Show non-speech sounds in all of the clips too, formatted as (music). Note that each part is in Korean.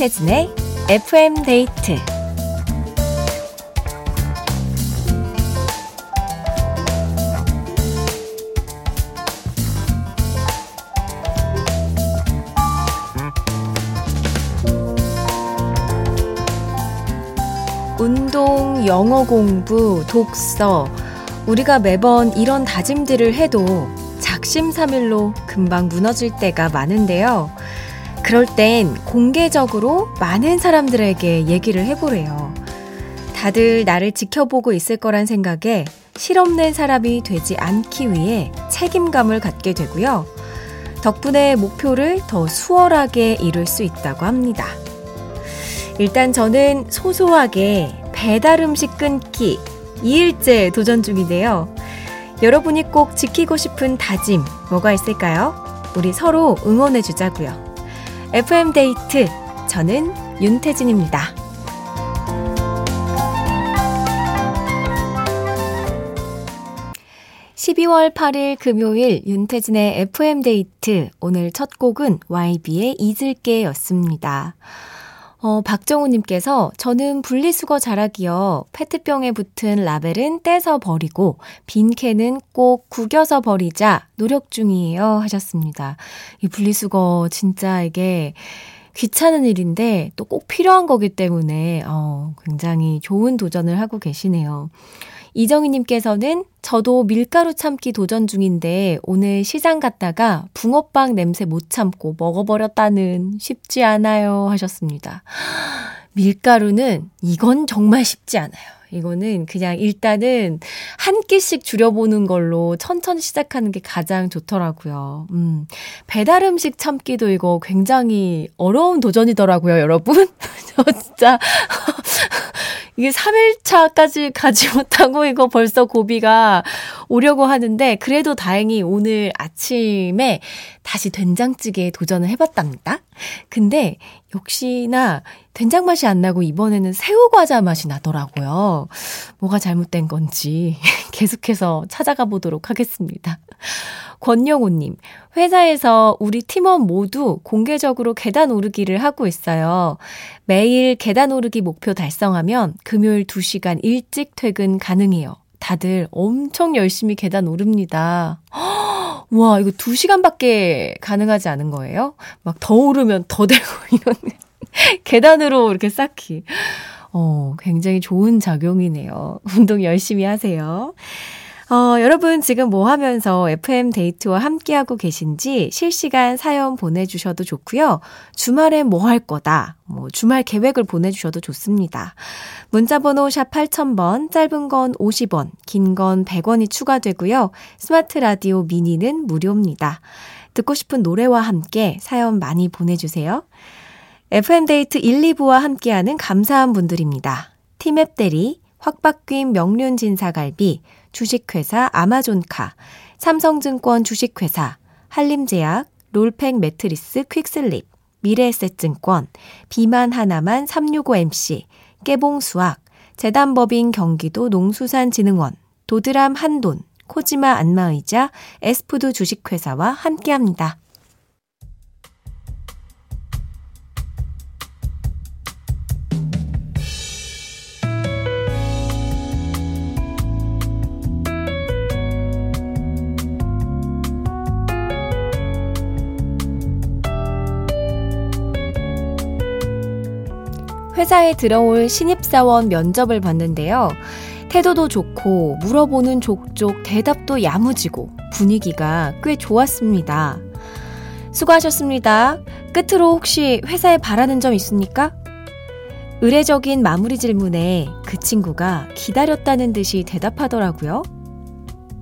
윤태진의 FM 데이트 운동, 영어 공부, 독서 우리가 매번 이런 다짐들을 해도 작심삼일로 금방 무너질 때가 많은데요. 그럴 땐 공개적으로 많은 사람들에게 얘기를 해보래요. 다들 나를 지켜보고 있을 거란 생각에 실없는 사람이 되지 않기 위해 책임감을 갖게 되고요. 덕분에 목표를 더 수월하게 이룰 수 있다고 합니다. 일단 저는 소소하게 배달 음식 끊기 2일째 도전 중인데요. 여러분이 꼭 지키고 싶은 다짐 뭐가 있을까요? 우리 서로 응원해 주자고요. FM 데이트 저는 윤태진입니다. 12월 8일 금요일 윤태진의 FM 데이트 오늘 첫 곡은 YB의 잊을게 였습니다. 어, 박정우님께서 저는 분리수거 잘하기요. 페트병에 붙은 라벨은 떼서 버리고 빈 캔은 꼭 구겨서 버리자 노력 중이에요 하셨습니다. 이 분리수거 진짜 이게 귀찮은 일인데 또 꼭 필요한 거기 때문에 어, 굉장히 좋은 도전을 하고 계시네요. 이정희님께서는 저도 밀가루 참기 도전 중인데 오늘 시장 갔다가 붕어빵 냄새 못 참고 먹어버렸다는 쉽지 않아요 하셨습니다. 밀가루는 이건 정말 쉽지 않아요. 이거는 그냥 일단은 한 끼씩 줄여보는 걸로 천천히 시작하는 게 가장 좋더라고요. 음, 배달 음식 참기도 이거 굉장히 어려운 도전이더라고요, 여러분. (laughs) 저 진짜. 이게 3일차까지 (laughs) 가지 못하고 이거 벌써 고비가 오려고 하는데 그래도 다행히 오늘 아침에 다시 된장찌개에 도전을 해봤답니다. 근데 역시나 된장 맛이 안 나고 이번에는 새우 과자 맛이 나더라고요. 뭐가 잘못된 건지 (laughs) 계속해서 찾아가 보도록 하겠습니다. 권영호님, 회사에서 우리 팀원 모두 공개적으로 계단 오르기를 하고 있어요. 매일 계단 오르기 목표 달성하면 금요일 2시간 일찍 퇴근 가능해요. 다들 엄청 열심히 계단 오릅니다. 와, 이거 2시간밖에 가능하지 않은 거예요? 막 더 오르면 더 되고 (laughs) 이런 (laughs) 계단으로 이렇게 쌓기. 어, 굉장히 좋은 작용이네요. (laughs) 운동 열심히 하세요. 어, 여러분 지금 뭐 하면서 FM 데이트와 함께하고 계신지 실시간 사연 보내주셔도 좋고요. 주말엔 뭐 할 거다. 뭐 주말 계획을 보내주셔도 좋습니다. 문자번호 샵 8000번, 짧은 건 50원, 긴 건 100원이 추가되고요. 스마트 라디오 미니는 무료입니다. 듣고 싶은 노래와 함께 사연 많이 보내주세요. FM데이트 1, 2부와 함께하는 감사한 분들입니다. 티맵 대리, 확바뀐 명륜진사갈비, 주식회사 아마존카, 삼성증권 주식회사, 한림제약, 롤팩 매트리스 퀵슬립, 미래에셋증권, 비만 하나만 365MC, 깨봉수학, 재단법인 경기도 농수산진흥원, 도드람 한돈, 코지마 안마의자, 에스푸드 주식회사와 함께합니다. 회사에 들어올 신입사원 면접을 봤는데요. 태도도 좋고 물어보는 족족 대답도 야무지고 분위기가 꽤 좋았습니다. 수고하셨습니다. 끝으로 혹시 회사에 바라는 점 있습니까? 의례적인 마무리 질문에 그 친구가 기다렸다는 듯이 대답하더라고요.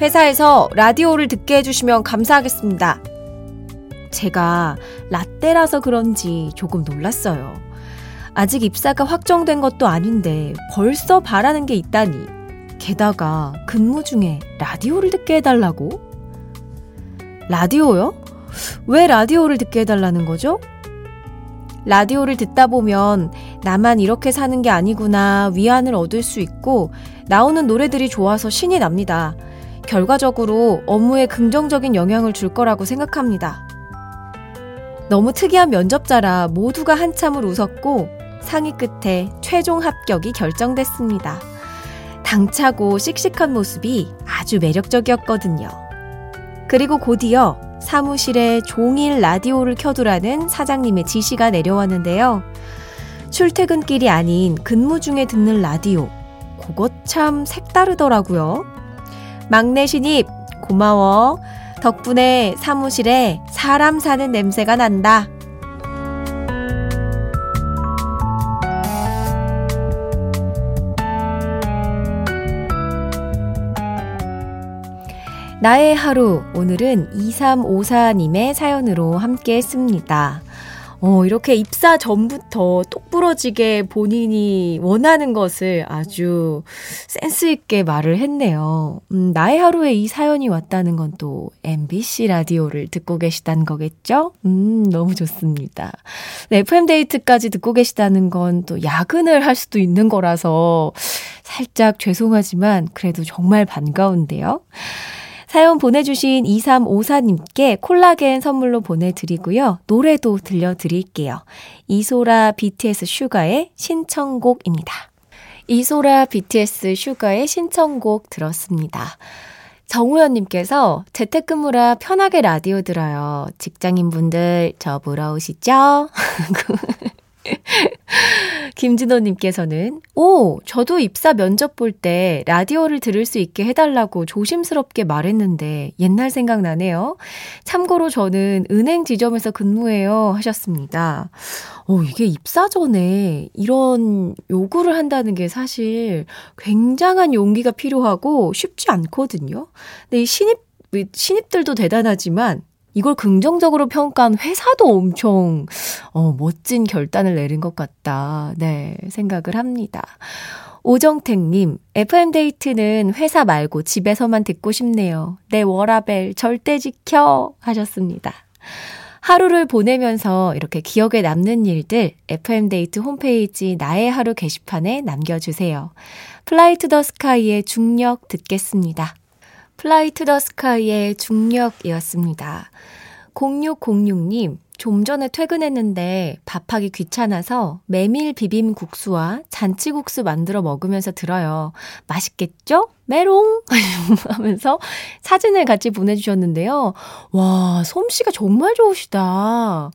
회사에서 라디오를 듣게 해주시면 감사하겠습니다. 제가 라떼라서 그런지 조금 놀랐어요. 아직 입사가 확정된 것도 아닌데 벌써 바라는 게 있다니. 게다가 근무 중에 라디오를 듣게 해달라고? 라디오요? 왜 라디오를 듣게 해달라는 거죠? 라디오를 듣다 보면 나만 이렇게 사는 게 아니구나 위안을 얻을 수 있고 나오는 노래들이 좋아서 신이 납니다. 결과적으로 업무에 긍정적인 영향을 줄 거라고 생각합니다. 너무 특이한 면접자라 모두가 한참을 웃었고 상의 끝에 최종 합격이 결정됐습니다. 당차고 씩씩한 모습이 아주 매력적이었거든요. 그리고 곧이어 사무실에 종일 라디오를 켜두라는 사장님의 지시가 내려왔는데요. 출퇴근길이 아닌 근무 중에 듣는 라디오. 그것 참 색다르더라고요. 막내 신입, 고마워. 덕분에 사무실에 사람 사는 냄새가 난다. 나의 하루, 오늘은 2354님의 사연으로 함께 했습니다. 어, 이렇게 입사 전부터 똑부러지게 본인이 원하는 것을 아주 센스있게 말을 했네요. 음, 나의 하루에 이 사연이 왔다는 건 또 MBC 라디오를 듣고 계시다는 거겠죠? 음, 너무 좋습니다. 네, FM데이트까지 듣고 계시다는 건 또 야근을 할 수도 있는 거라서 살짝 죄송하지만 그래도 정말 반가운데요. 사연 보내주신 2354님께 콜라겐 선물로 보내드리고요. 노래도 들려드릴게요. 이소라 BTS 슈가의 신청곡입니다. 이소라 BTS 슈가의 신청곡 들었습니다. 정우현님께서 재택근무라 편하게 라디오 들어요. 직장인분들 저 부러우시죠? (laughs) (laughs) 김진호님께서는, 오, 저도 입사 면접 볼 때 라디오를 들을 수 있게 해달라고 조심스럽게 말했는데 옛날 생각나네요. 참고로 저는 은행 지점에서 근무해요. 하셨습니다. 오, 이게 입사 전에 이런 요구를 한다는 게 사실 굉장한 용기가 필요하고 쉽지 않거든요. 근데 이 신입, 신입들도 대단하지만 이걸 긍정적으로 평가한 회사도 엄청 어, 멋진 결단을 내린 것 같다. 네, 생각을 합니다. 오정택님, FM데이트는 회사 말고 집에서만 듣고 싶네요. 내 워라벨 절대 지켜! 하셨습니다. 하루를 보내면서 이렇게 기억에 남는 일들 FM데이트 홈페이지 나의 하루 게시판에 남겨주세요. 플라이 투 더 스카이의 중력 듣겠습니다. 플라이 투 더 스카이의 중력이었습니다. 0606님, 좀 전에 퇴근했는데 밥하기 귀찮아서 메밀 비빔 국수와 잔치국수 만들어 먹으면서 들어요. 맛있겠죠? 메롱! (laughs) 하면서 사진을 같이 보내주셨는데요. 와, 솜씨가 정말 좋으시다.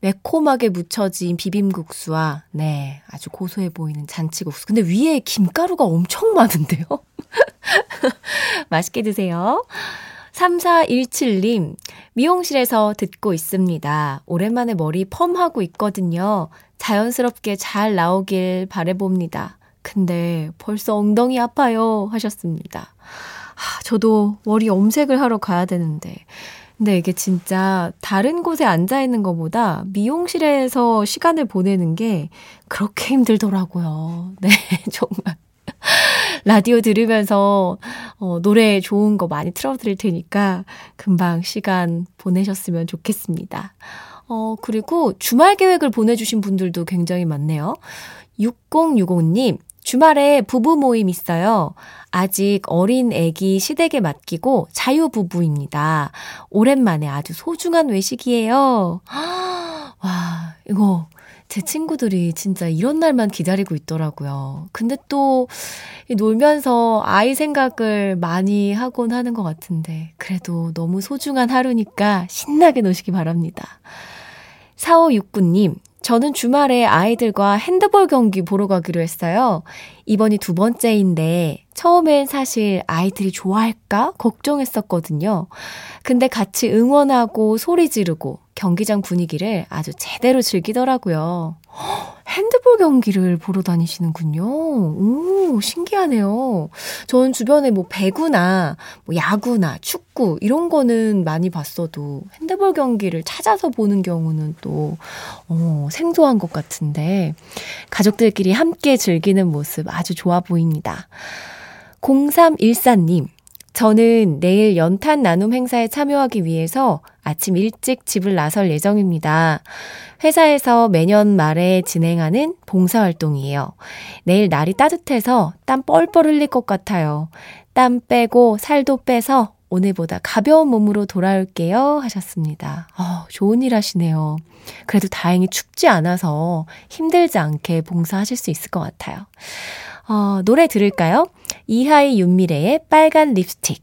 매콤하게 무쳐진 비빔국수와, 네, 아주 고소해 보이는 잔치국수. 근데 위에 김가루가 엄청 많은데요? (laughs) 맛있게 드세요. 3417님, 미용실에서 듣고 있습니다. 오랜만에 머리 펌하고 있거든요. 자연스럽게 잘 나오길 바래봅니다. 근데 벌써 엉덩이 아파요. 하셨습니다. 하, 저도 머리 염색을 하러 가야 되는데. 근데 이게 진짜 다른 곳에 앉아 있는 것보다 미용실에서 시간을 보내는 게 그렇게 힘들더라고요. (laughs) 네, 정말. 라디오 들으면서 어, 노래 좋은 거 많이 틀어드릴 테니까 금방 시간 보내셨으면 좋겠습니다. 어, 그리고 주말 계획을 보내주신 분들도 굉장히 많네요. 6060님, 주말에 부부 모임 있어요. 아직 어린 애기 시댁에 맡기고 자유부부입니다. 오랜만에 아주 소중한 외식이에요. (gasps) 와, 이거 제 친구들이 진짜 이런 날만 기다리고 있더라고요. 근데 또 놀면서 아이 생각을 많이 하곤 하는 것 같은데, 그래도 너무 소중한 하루니까 신나게 노시기 바랍니다. 4569님, 저는 주말에 아이들과 핸드볼 경기 보러 가기로 했어요. 이번이 두 번째인데, 처음엔 사실 아이들이 좋아할까? 걱정했었거든요. 근데 같이 응원하고 소리 지르고 경기장 분위기를 아주 제대로 즐기더라고요. 핸드볼 경기를 보러 다니시는군요. 오, 신기하네요. 전 주변에 뭐 배구나 뭐 야구나 축구 이런 거는 많이 봤어도 핸드볼 경기를 찾아서 보는 경우는 또 어, 생소한 것 같은데 가족들끼리 함께 즐기는 모습 아주 좋아 보입니다. 0314님, 저는 내일 연탄 나눔 행사에 참여하기 위해서 아침 일찍 집을 나설 예정입니다. 회사에서 매년 말에 진행하는 봉사활동이에요. 내일 날이 따뜻해서 땀 뻘뻘 흘릴 것 같아요. 땀 빼고 살도 빼서 오늘보다 가벼운 몸으로 돌아올게요. 하셨습니다. 어, 좋은 일 하시네요. 그래도 다행히 춥지 않아서 힘들지 않게 봉사하실 수 있을 것 같아요. 어, 노래 들을까요? 이하이 윤미래의 빨간 립스틱.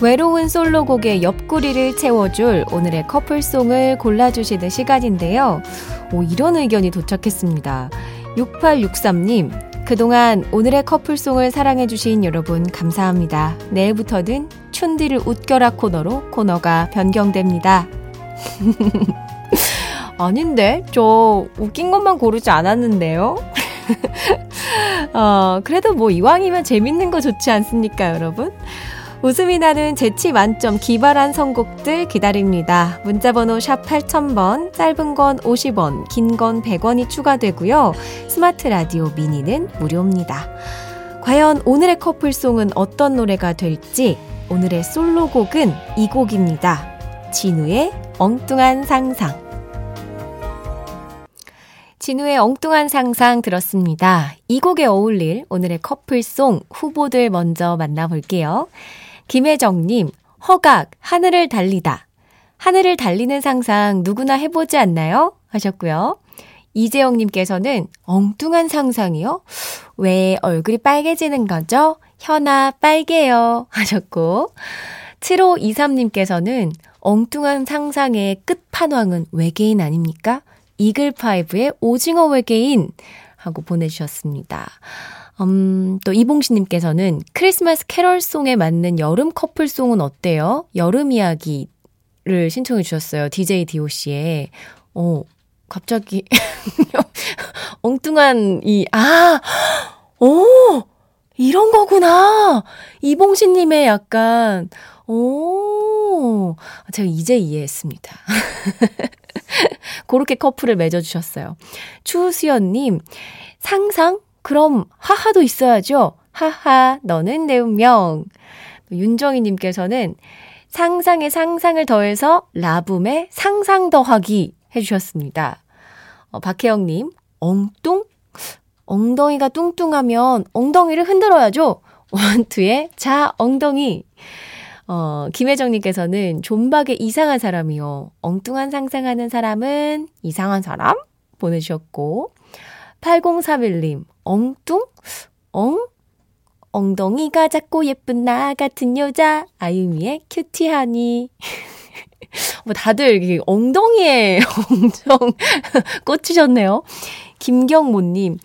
외로운 솔로곡의 옆구리를 채워줄 오늘의 커플송을 골라주시는 시간인데요. 오, 이런 의견이 도착했습니다. 6863님, 그동안 오늘의 커플송을 사랑해주신 여러분 감사합니다. 내일부터는 춘디를 웃겨라 코너로 코너가 변경됩니다. (laughs) 아닌데? 저 웃긴 것만 고르지 않았는데요? (laughs) 어, 그래도 뭐 이왕이면 재밌는 거 좋지 않습니까, 여러분? 웃음이 나는 재치 만점 기발한 선곡들 기다립니다. 문자번호 샵 8000번, 짧은 건 50원, 긴 건 100원이 추가되고요. 스마트 라디오 미니는 무료입니다. 과연 오늘의 커플송은 어떤 노래가 될지 오늘의 솔로곡은 이 곡입니다. 진우의 엉뚱한 상상. 진우의 엉뚱한 상상 들었습니다. 이 곡에 어울릴 오늘의 커플송 후보들 먼저 만나볼게요. 김혜정님, 허각, 하늘을 달리다. 하늘을 달리는 상상 누구나 해보지 않나요? 하셨고요. 이재영님께서는 엉뚱한 상상이요? 왜 얼굴이 빨개지는 거죠? 현아, 빨개요. 하셨고. 7523님께서는 엉뚱한 상상의 끝판왕은 외계인 아닙니까? 이글파이브의 오징어 외계인 하고 보내주셨습니다. 음, 또 이봉신님께서는 크리스마스 캐럴송에 맞는 여름 커플송은 어때요? 여름 이야기를 신청해 주셨어요. DJ DOC의. 어, 갑자기, (laughs) 엉뚱한 이, 아! 오! 이런 거구나! 이봉신님의 약간, 오! 제가 이제 이해했습니다. (laughs) 그렇게 커플을 맺어주셨어요. 추수연님, 상상? 그럼 하하도 있어야죠. 하하, 너는 내 운명. 윤정희님께서는 상상에 상상을 더해서 라붐의 상상 더하기 해주셨습니다. 어, 박혜영님, 엉뚱? 엉덩이가 뚱뚱하면 엉덩이를 흔들어야죠. 원투의 자, 엉덩이. 어, 김혜정님께서는 존박의 이상한 사람이요. 엉뚱한 상상하는 사람은 이상한 사람? 보내주셨고, 8031님, 엉뚱? 엉? 엉덩이가 작고 예쁜 나 같은 여자, 아유미의 큐티하니. (laughs) 뭐 다들 엉덩이에 (laughs) 엄청 꽂히셨네요. 김경모님,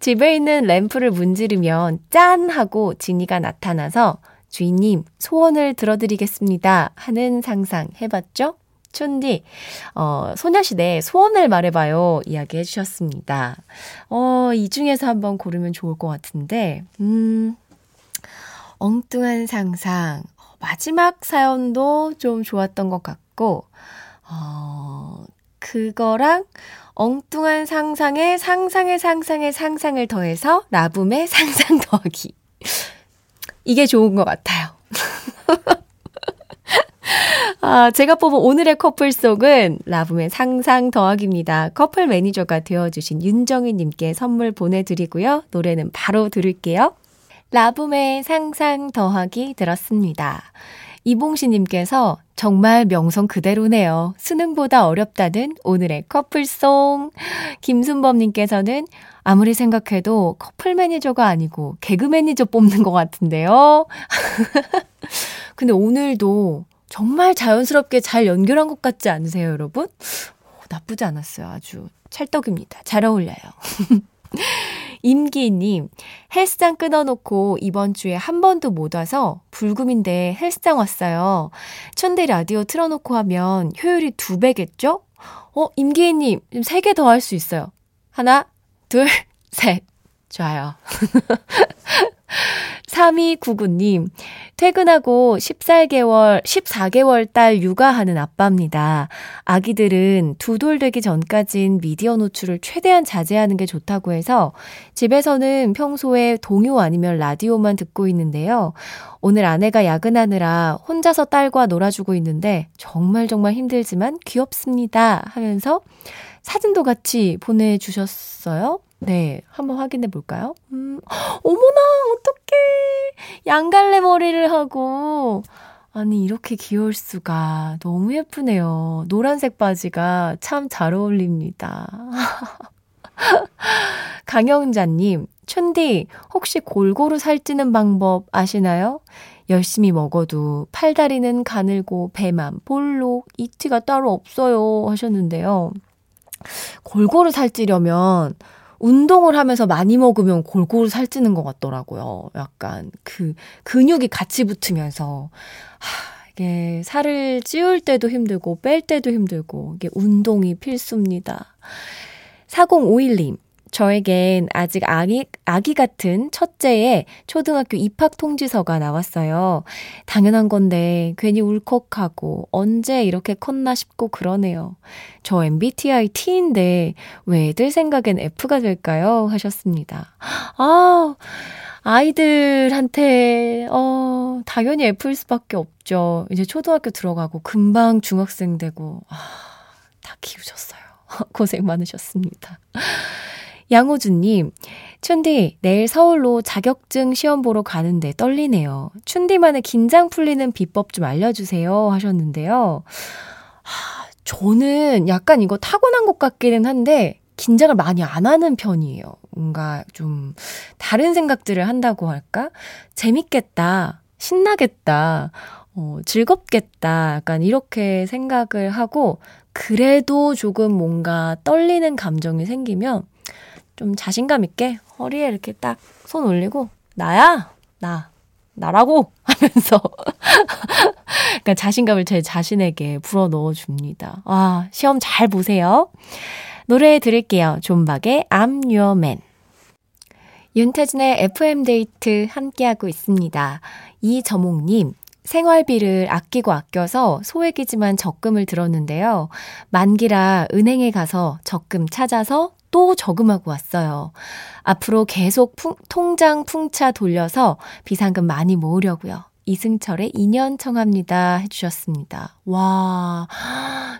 집에 있는 램프를 문지르면 짠! 하고 지니가 나타나서 주인님, 소원을 들어드리겠습니다. 하는 상상 해봤죠? 촌디, 어, 소녀시대 소원을 말해봐요. 이야기 해주셨습니다. 어, 이 중에서 한번 고르면 좋을 것 같은데, 음, 엉뚱한 상상. 마지막 사연도 좀 좋았던 것 같고, 어, 그거랑 엉뚱한 상상에 상상의 상상의 상상을 더해서 라붐의 상상 더하기. 이게 좋은 것 같아요. (laughs) 아, 제가 뽑은 오늘의 커플송은 라붐의 상상 더하기입니다. 커플 매니저가 되어주신 윤정희님께 선물 보내드리고요. 노래는 바로 들을게요. 라붐의 상상 더하기 들었습니다. 이봉시님께서 정말 명성 그대로네요. 수능보다 어렵다는 오늘의 커플송. 김순범님께서는 아무리 생각해도 커플 매니저가 아니고 개그 매니저 뽑는 것 같은데요. (laughs) 근데 오늘도 정말 자연스럽게 잘 연결한 것 같지 않으세요, 여러분? 오, 나쁘지 않았어요. 아주 찰떡입니다. 잘 어울려요. (laughs) 임기님, 헬스장 끊어놓고 이번 주에 한 번도 못 와서 불금인데 헬스장 왔어요. 천대 라디오 틀어놓고 하면 효율이 두 배겠죠? 어, 임기희님, 세개 더 할 수 있어요. 하나, 둘, (laughs) 셋. 좋아요. (laughs) 3299님, 퇴근하고 14개월, 14개월 딸 육아하는 아빠입니다. 아기들은 두 돌 되기 전까진 미디어 노출을 최대한 자제하는 게 좋다고 해서 집에서는 평소에 동요 아니면 라디오만 듣고 있는데요. 오늘 아내가 야근하느라 혼자서 딸과 놀아주고 있는데 정말 정말 힘들지만 귀엽습니다 하면서 사진도 같이 보내주셨어요. 네, 한번 확인해 볼까요? 음, 어머나, 어떡해. 양갈래 머리를 하고. 아니, 이렇게 귀여울 수가. 너무 예쁘네요. 노란색 바지가 참 잘 어울립니다. (laughs) 강영자님, 춘디, 혹시 골고루 살찌는 방법 아시나요? 열심히 먹어도 팔다리는 가늘고 배만 볼록, 이티가 따로 없어요. 하셨는데요. 골고루 살찌려면 운동을 하면서 많이 먹으면 골고루 살찌는 것 같더라고요. 약간 그 근육이 같이 붙으면서 하, 이게 살을 찌울 때도 힘들고 뺄 때도 힘들고 이게 운동이 필수입니다. 4051님 저에겐 아직 아기, 아기 같은 첫째의 초등학교 입학 통지서가 나왔어요. 당연한 건데 괜히 울컥하고 언제 이렇게 컸나 싶고 그러네요. 저 MBTI T인데 왜 애들 생각엔 F가 될까요? 하셨습니다. 아, 아이들한테, 어, 당연히 F일 수밖에 없죠. 이제 초등학교 들어가고 금방 중학생 되고, 아, 다 키우셨어요. (laughs) 고생 많으셨습니다. 양호준님, 춘디, 내일 서울로 자격증 시험 보러 가는데 떨리네요. 춘디만의 긴장 풀리는 비법 좀 알려주세요. 하셨는데요. 하, 저는 약간 이거 타고난 것 같기는 한데, 긴장을 많이 안 하는 편이에요. 뭔가 좀 다른 생각들을 한다고 할까? 재밌겠다. 신나겠다. 어, 즐겁겠다. 약간 이렇게 생각을 하고, 그래도 조금 뭔가 떨리는 감정이 생기면 좀 자신감 있게 허리에 이렇게 딱 손 올리고 나야 나 나라고 (laughs) 하면서 그러니까 자신감을 제 자신에게 불어 넣어 줍니다. 아, 시험 잘 보세요. 노래 들을게요. 존박의 I'm Your Man. 윤태진의 FM 데이트 함께하고 있습니다. 이저몽님, 생활비를 아끼고 아껴서 소액이지만 적금을 들었는데요. 만기라 은행에 가서 적금 찾아서 또 저금하고 왔어요. 앞으로 계속 풍, 통장 풍차 돌려서 비상금 많이 모으려고요. 이승철의 2년 청합니다 해주셨습니다. 와,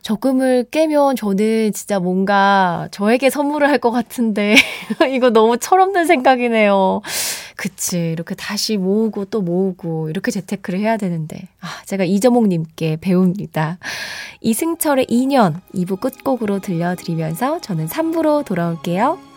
적금을 깨면 저는 진짜 뭔가 저에게 선물을 할 것 같은데, (laughs) 이거 너무 철없는 생각이네요. 그치. 이렇게 다시 모으고 또 모으고, 이렇게 재테크를 해야 되는데. 아, 제가 이저목님께 배웁니다. 이승철의 2년 2부 끝곡으로 들려드리면서 저는 3부로 돌아올게요.